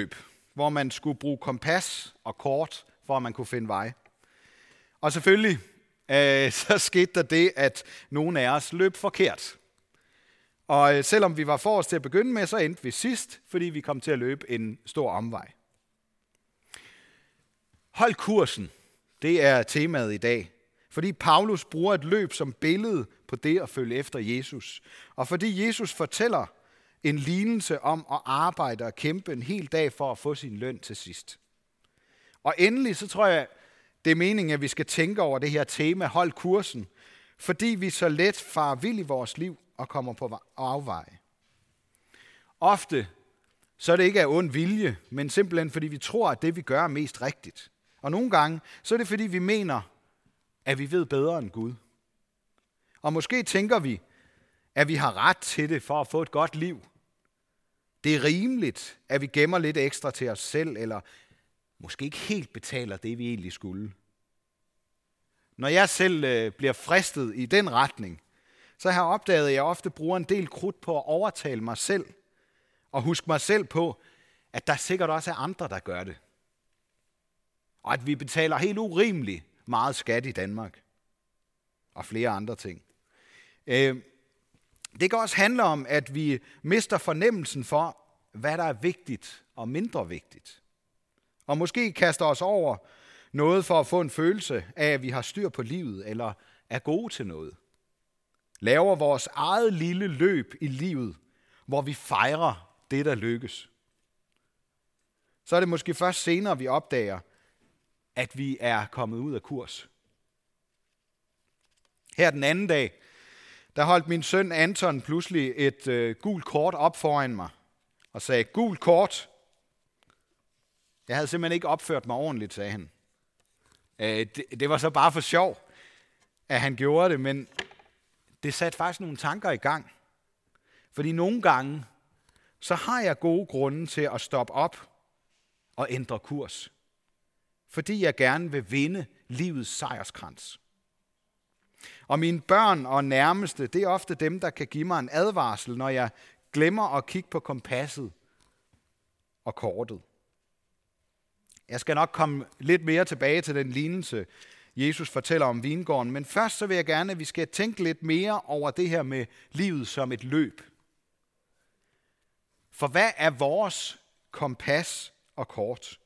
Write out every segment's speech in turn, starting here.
løb, hvor man skulle bruge kompas og kort, for at man kunne finde vej. Og selvfølgelig øh, så skete der det, at nogle af os løb forkert. Og øh, selvom vi var forrest til at begynde med, så endte vi sidst, fordi vi kom til at løbe en stor omvej. Hold kursen, det er temaet i dag. Fordi Paulus bruger et løb som billede på det at følge efter Jesus. Og fordi Jesus fortæller en lignelse om at arbejde og kæmpe en hel dag for at få sin løn til sidst. Og endelig så tror jeg, det er meningen, at vi skal tænke over det her tema, hold kursen, fordi vi så let far vild i vores liv og kommer på afveje. Ofte så er det ikke af ond vilje, men simpelthen fordi vi tror, at det vi gør er mest rigtigt. Og nogle gange så er det fordi vi mener, at vi ved bedre end Gud. Og måske tænker vi, at vi har ret til det for at få et godt liv. Det er rimeligt, at vi gemmer lidt ekstra til os selv, eller måske ikke helt betaler det, vi egentlig skulle. Når jeg selv øh, bliver fristet i den retning, så har jeg opdaget, at jeg ofte bruger en del krudt på at overtale mig selv, og huske mig selv på, at der sikkert også er andre, der gør det. Og at vi betaler helt urimeligt meget skat i Danmark. Og flere andre ting. Øh, det kan også handle om, at vi mister fornemmelsen for, hvad der er vigtigt og mindre vigtigt. Og måske kaster os over noget for at få en følelse af, at vi har styr på livet eller er gode til noget. Laver vores eget lille løb i livet, hvor vi fejrer det, der lykkes. Så er det måske først senere, vi opdager, at vi er kommet ud af kurs. Her den anden dag, der holdt min søn Anton pludselig et øh, gult kort op foran mig og sagde, gult kort. Jeg havde simpelthen ikke opført mig ordentligt, sagde han. Øh, det, det var så bare for sjov, at han gjorde det, men det satte faktisk nogle tanker i gang. Fordi nogle gange, så har jeg gode grunde til at stoppe op og ændre kurs. Fordi jeg gerne vil vinde livets sejrskrans. Og mine børn og nærmeste, det er ofte dem, der kan give mig en advarsel, når jeg glemmer at kigge på kompasset og kortet. Jeg skal nok komme lidt mere tilbage til den lignelse, Jesus fortæller om vingården, men først så vil jeg gerne, at vi skal tænke lidt mere over det her med livet som et løb. For hvad er vores kompas og kort?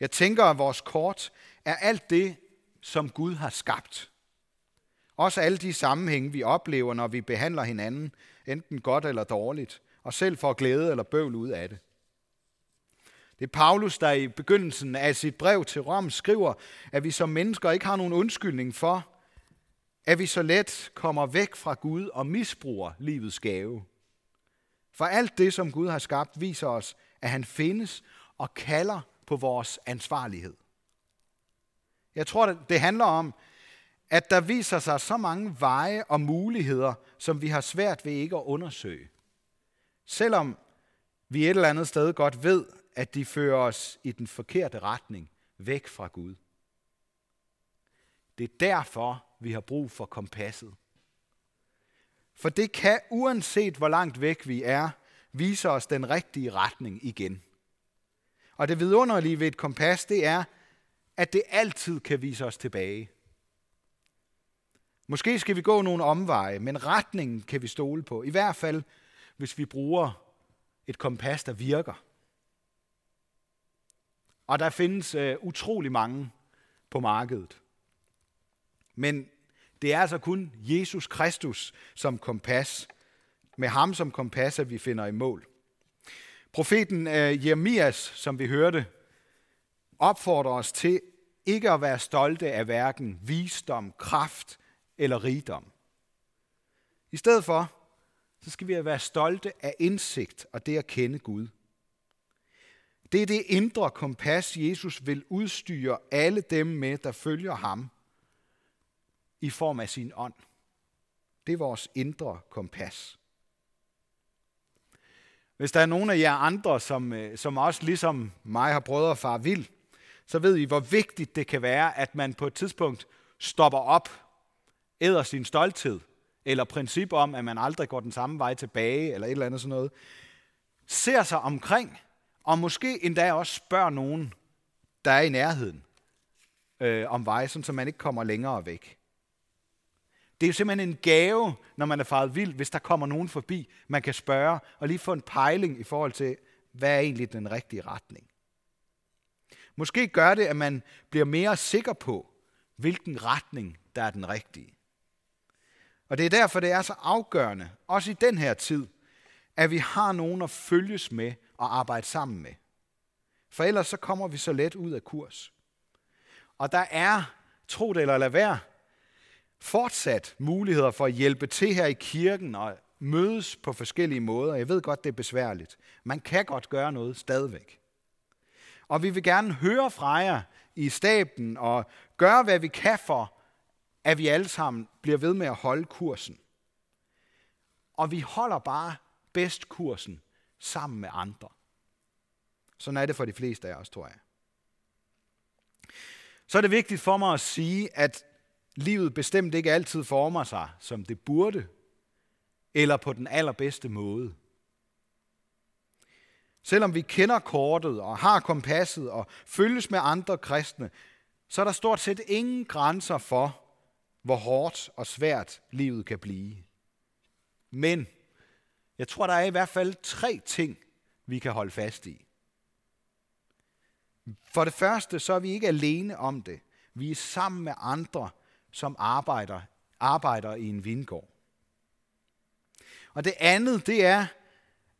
Jeg tænker, at vores kort er alt det, som Gud har skabt. Også alle de sammenhænge, vi oplever, når vi behandler hinanden, enten godt eller dårligt, og selv får glæde eller bøvl ud af det. Det er Paulus, der i begyndelsen af sit brev til Rom skriver, at vi som mennesker ikke har nogen undskyldning for, at vi så let kommer væk fra Gud og misbruger livets gave. For alt det, som Gud har skabt, viser os, at han findes og kalder på vores ansvarlighed. Jeg tror, det handler om, at der viser sig så mange veje og muligheder, som vi har svært ved ikke at undersøge. Selvom vi et eller andet sted godt ved, at de fører os i den forkerte retning, væk fra Gud. Det er derfor, vi har brug for kompasset. For det kan, uanset hvor langt væk vi er, vise os den rigtige retning igen. Og det vidunderlige ved et kompas, det er, at det altid kan vise os tilbage. Måske skal vi gå nogle omveje, men retningen kan vi stole på. I hvert fald, hvis vi bruger et kompas, der virker. Og der findes øh, utrolig mange på markedet. Men det er altså kun Jesus Kristus som kompas. Med ham som kompas, at vi finder i mål. Profeten øh, Jeremias, som vi hørte, opfordrer os til ikke at være stolte af hverken visdom, kraft eller rigdom. I stedet for, så skal vi være stolte af indsigt og det at kende Gud. Det er det indre kompas, Jesus vil udstyre alle dem med, der følger ham i form af sin ånd. Det er vores indre kompas. Hvis der er nogen af jer andre, som, øh, som også ligesom mig har prøvet at far vild, så ved I, hvor vigtigt det kan være, at man på et tidspunkt stopper op, æder sin stolthed, eller princip om, at man aldrig går den samme vej tilbage, eller et eller andet sådan noget, ser sig omkring Og måske endda også spørger nogen, der er i nærheden øh, om vej, så man ikke kommer længere væk. Det er jo simpelthen en gave, når man er faret vild, hvis der kommer nogen forbi, man kan spørge og lige få en pejling i forhold til, hvad er egentlig den rigtige retning. Måske gør det, at man bliver mere sikker på, hvilken retning, der er den rigtige. Og det er derfor, det er så afgørende, også i den her tid, at vi har nogen at følges med og arbejde sammen med. For ellers så kommer vi så let ud af kurs. Og der er, tro det eller lad være, fortsat muligheder for at hjælpe til her i kirken og mødes på forskellige måder. Jeg ved godt, det er besværligt. Man kan godt gøre noget stadigvæk. Og vi vil gerne høre fra jer i staben og gøre, hvad vi kan for, at vi alle sammen bliver ved med at holde kursen. Og vi holder bare bedst kursen sammen med andre. Sådan er det for de fleste af os, tror jeg. Så er det vigtigt for mig at sige, at livet bestemt ikke altid former sig, som det burde, eller på den allerbedste måde. Selvom vi kender kortet og har kompasset og følges med andre kristne, så er der stort set ingen grænser for, hvor hårdt og svært livet kan blive. Men jeg tror, der er i hvert fald tre ting, vi kan holde fast i. For det første, så er vi ikke alene om det. Vi er sammen med andre, som arbejder, arbejder i en vingård. Og det andet, det er,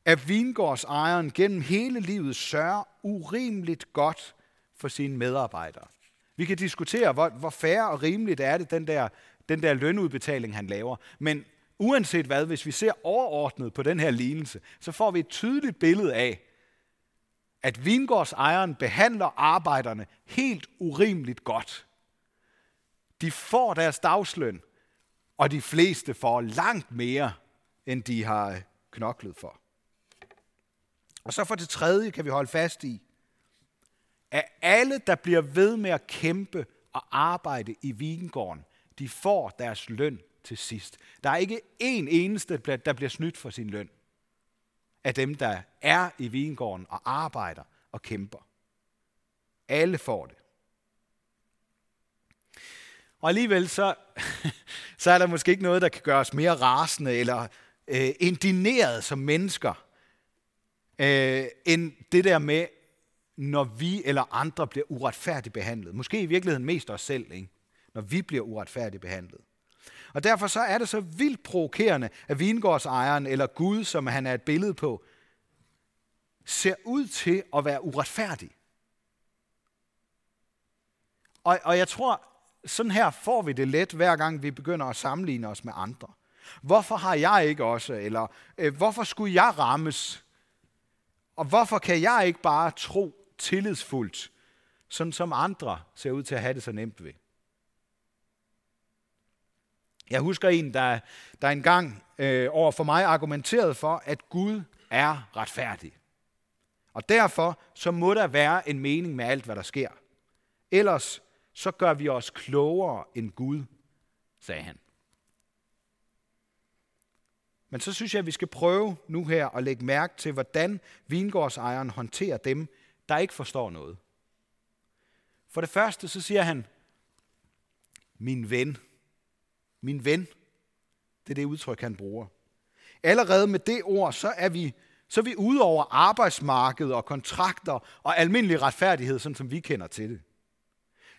at vingårdsejeren gennem hele livet sørger urimeligt godt for sine medarbejdere. Vi kan diskutere, hvor, hvor færre og rimeligt er det, den der, den der lønudbetaling, han laver. Men uanset hvad, hvis vi ser overordnet på den her lignelse, så får vi et tydeligt billede af, at vingårdsejeren behandler arbejderne helt urimeligt godt. De får deres dagsløn, og de fleste får langt mere, end de har knoklet for. Og så for det tredje kan vi holde fast i, at alle, der bliver ved med at kæmpe og arbejde i vingården, de får deres løn til sidst. Der er ikke en eneste, der bliver snydt for sin løn af dem, der er i vingården og arbejder og kæmper. Alle får det. Og alligevel så, så er der måske ikke noget, der kan gøre os mere rasende eller øh, indineret som mennesker, øh, end det der med, når vi eller andre bliver uretfærdigt behandlet. Måske i virkeligheden mest os selv, ikke? når vi bliver uretfærdigt behandlet. Og derfor så er det så vildt provokerende, at vingårdsejeren eller Gud, som han er et billede på, ser ud til at være uretfærdig. Og, og jeg tror, sådan her får vi det let, hver gang vi begynder at sammenligne os med andre. Hvorfor har jeg ikke også? Eller øh, hvorfor skulle jeg rammes? Og hvorfor kan jeg ikke bare tro tillidsfuldt, sådan som andre ser ud til at have det så nemt ved? Jeg husker en, der, der engang øh, over for mig argumenterede for, at Gud er retfærdig. Og derfor så må der være en mening med alt, hvad der sker. Ellers så gør vi os klogere end Gud, sagde han. Men så synes jeg, at vi skal prøve nu her at lægge mærke til, hvordan vingårdsejeren håndterer dem, der ikke forstår noget. For det første, så siger han, min ven. Min ven. Det er det udtryk, han bruger. Allerede med det ord, så er vi, så er vi ude over arbejdsmarkedet og kontrakter og almindelig retfærdighed, sådan som vi kender til det.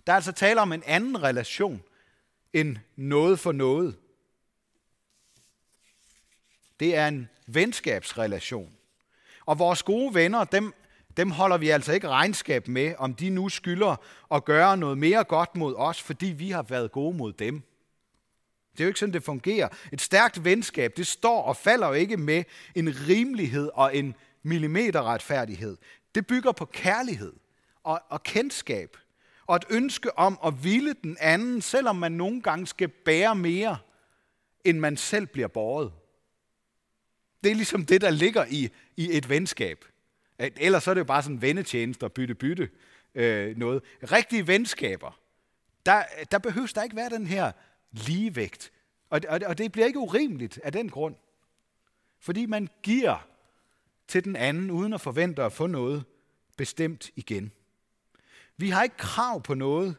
Der er altså tale om en anden relation end noget for noget. Det er en venskabsrelation. Og vores gode venner, dem, dem holder vi altså ikke regnskab med, om de nu skylder at gøre noget mere godt mod os, fordi vi har været gode mod dem. Det er jo ikke sådan, det fungerer. Et stærkt venskab, det står og falder jo ikke med en rimelighed og en millimeterretfærdighed. Det bygger på kærlighed og, og kendskab og et ønske om at ville den anden, selvom man nogle gange skal bære mere, end man selv bliver båret. Det er ligesom det, der ligger i, i et venskab. Ellers så er det jo bare sådan vennetjenester, vennetjeneste bytte-bytte øh, noget. Rigtige venskaber, der, der behøves der ikke være den her ligevægt. Og, og, og det bliver ikke urimeligt af den grund. Fordi man giver til den anden, uden at forvente at få noget bestemt igen. Vi har ikke krav på noget,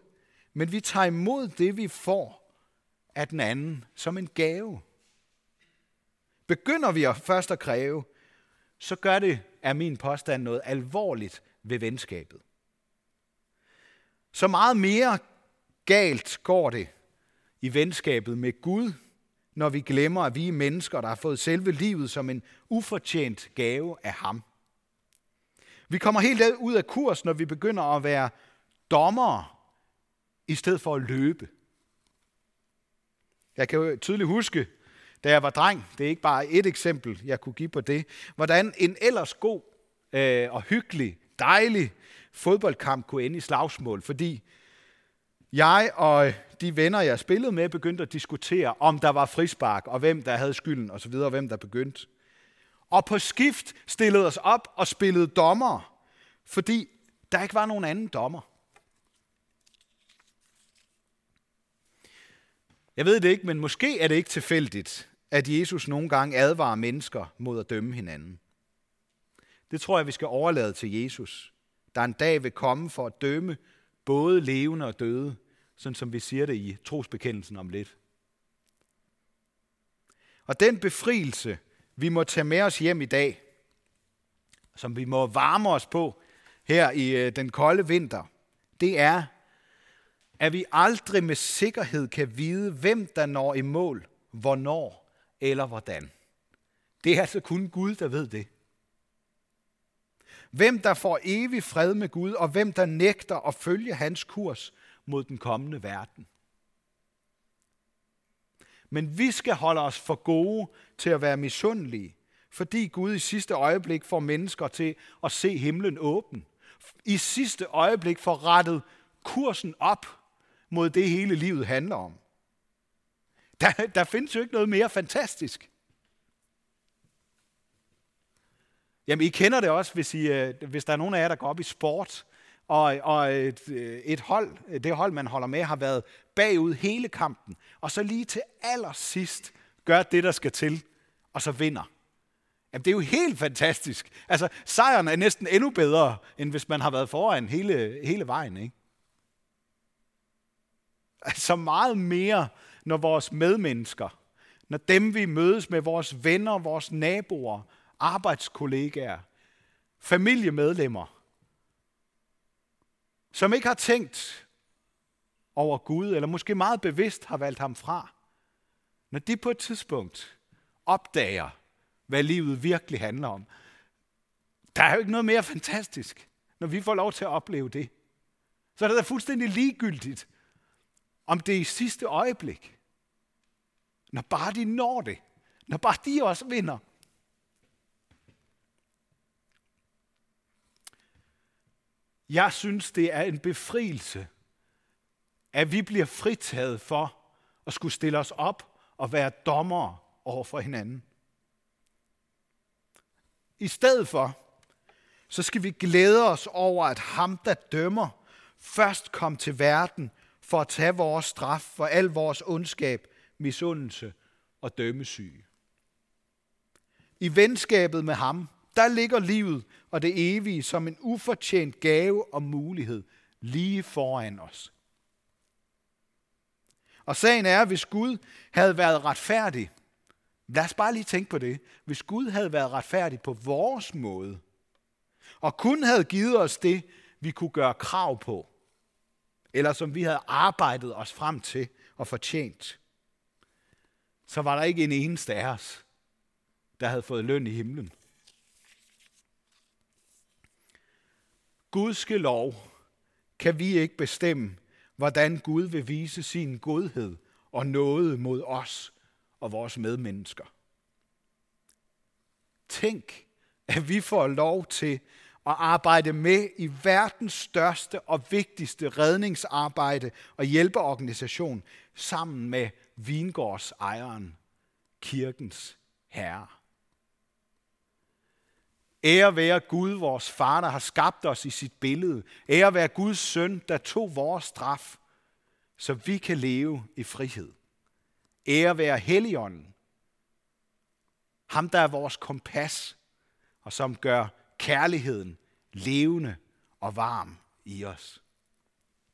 men vi tager imod det, vi får af den anden som en gave. Begynder vi at først at kræve, så gør det, er min påstand, noget alvorligt ved venskabet. Så meget mere galt går det i venskabet med Gud, når vi glemmer, at vi er mennesker, der har fået selve livet som en ufortjent gave af ham. Vi kommer helt ud af kurs, når vi begynder at være dommere, i stedet for at løbe. Jeg kan jo tydeligt huske, da jeg var dreng, det er ikke bare et eksempel, jeg kunne give på det, hvordan en ellers god øh, og hyggelig, dejlig fodboldkamp kunne ende i slagsmål, fordi jeg og de venner, jeg spillede med, begyndte at diskutere, om der var frispark, og hvem der havde skylden, osv., og hvem der begyndte. Og på skift stillede os op og spillede dommer, fordi der ikke var nogen anden dommer. Jeg ved det ikke, men måske er det ikke tilfældigt, at Jesus nogle gange advarer mennesker mod at dømme hinanden. Det tror jeg, vi skal overlade til Jesus, der en dag vil komme for at dømme både levende og døde, sådan som vi siger det i trosbekendelsen om lidt. Og den befrielse, vi må tage med os hjem i dag, som vi må varme os på her i øh, den kolde vinter, det er, at vi aldrig med sikkerhed kan vide, hvem der når i mål, hvornår eller hvordan. Det er altså kun Gud, der ved det. Hvem der får evig fred med Gud, og hvem der nægter at følge hans kurs mod den kommende verden. Men vi skal holde os for gode til at være misundelige, fordi Gud i sidste øjeblik får mennesker til at se himlen åben. I sidste øjeblik får rettet kursen op mod det hele livet handler om. Der, der findes jo ikke noget mere fantastisk. Jamen, I kender det også, hvis, I, øh, hvis der er nogen af jer, der går op i sport, og, og et, øh, et hold, det hold, man holder med, har været bagud hele kampen, og så lige til allersidst gør det, der skal til, og så vinder. Jamen, det er jo helt fantastisk. Altså, sejren er næsten endnu bedre, end hvis man har været foran hele, hele vejen, ikke? Så meget mere, når vores medmennesker, når dem vi mødes med, vores venner, vores naboer, arbejdskollegaer, familiemedlemmer, som ikke har tænkt over Gud, eller måske meget bevidst har valgt ham fra, når de på et tidspunkt opdager, hvad livet virkelig handler om, der er jo ikke noget mere fantastisk, når vi får lov til at opleve det. Så er det da fuldstændig ligegyldigt, om det er i sidste øjeblik. Når bare de når det. Når bare de også vinder. Jeg synes, det er en befrielse, at vi bliver fritaget for at skulle stille os op og være dommer over for hinanden. I stedet for, så skal vi glæde os over, at ham, der dømmer, først kom til verden for at tage vores straf for al vores ondskab, misundelse og dømmesyge. I venskabet med ham, der ligger livet og det evige som en ufortjent gave og mulighed lige foran os. Og sagen er, hvis Gud havde været retfærdig, lad os bare lige tænke på det, hvis Gud havde været retfærdig på vores måde, og kun havde givet os det, vi kunne gøre krav på, eller som vi havde arbejdet os frem til og fortjent, så var der ikke en eneste af os, der havde fået løn i himlen. Gudske lov kan vi ikke bestemme, hvordan Gud vil vise sin godhed og nåde mod os og vores medmennesker. Tænk, at vi får lov til at arbejde med i verdens største og vigtigste redningsarbejde og hjælpeorganisation sammen med vingårdsejeren, kirkens herre. Ære være Gud, vores far, der har skabt os i sit billede. Ære være Guds søn, der tog vores straf, så vi kan leve i frihed. Ære være Helligånden, ham der er vores kompas, og som gør kærligheden levende og varm i os.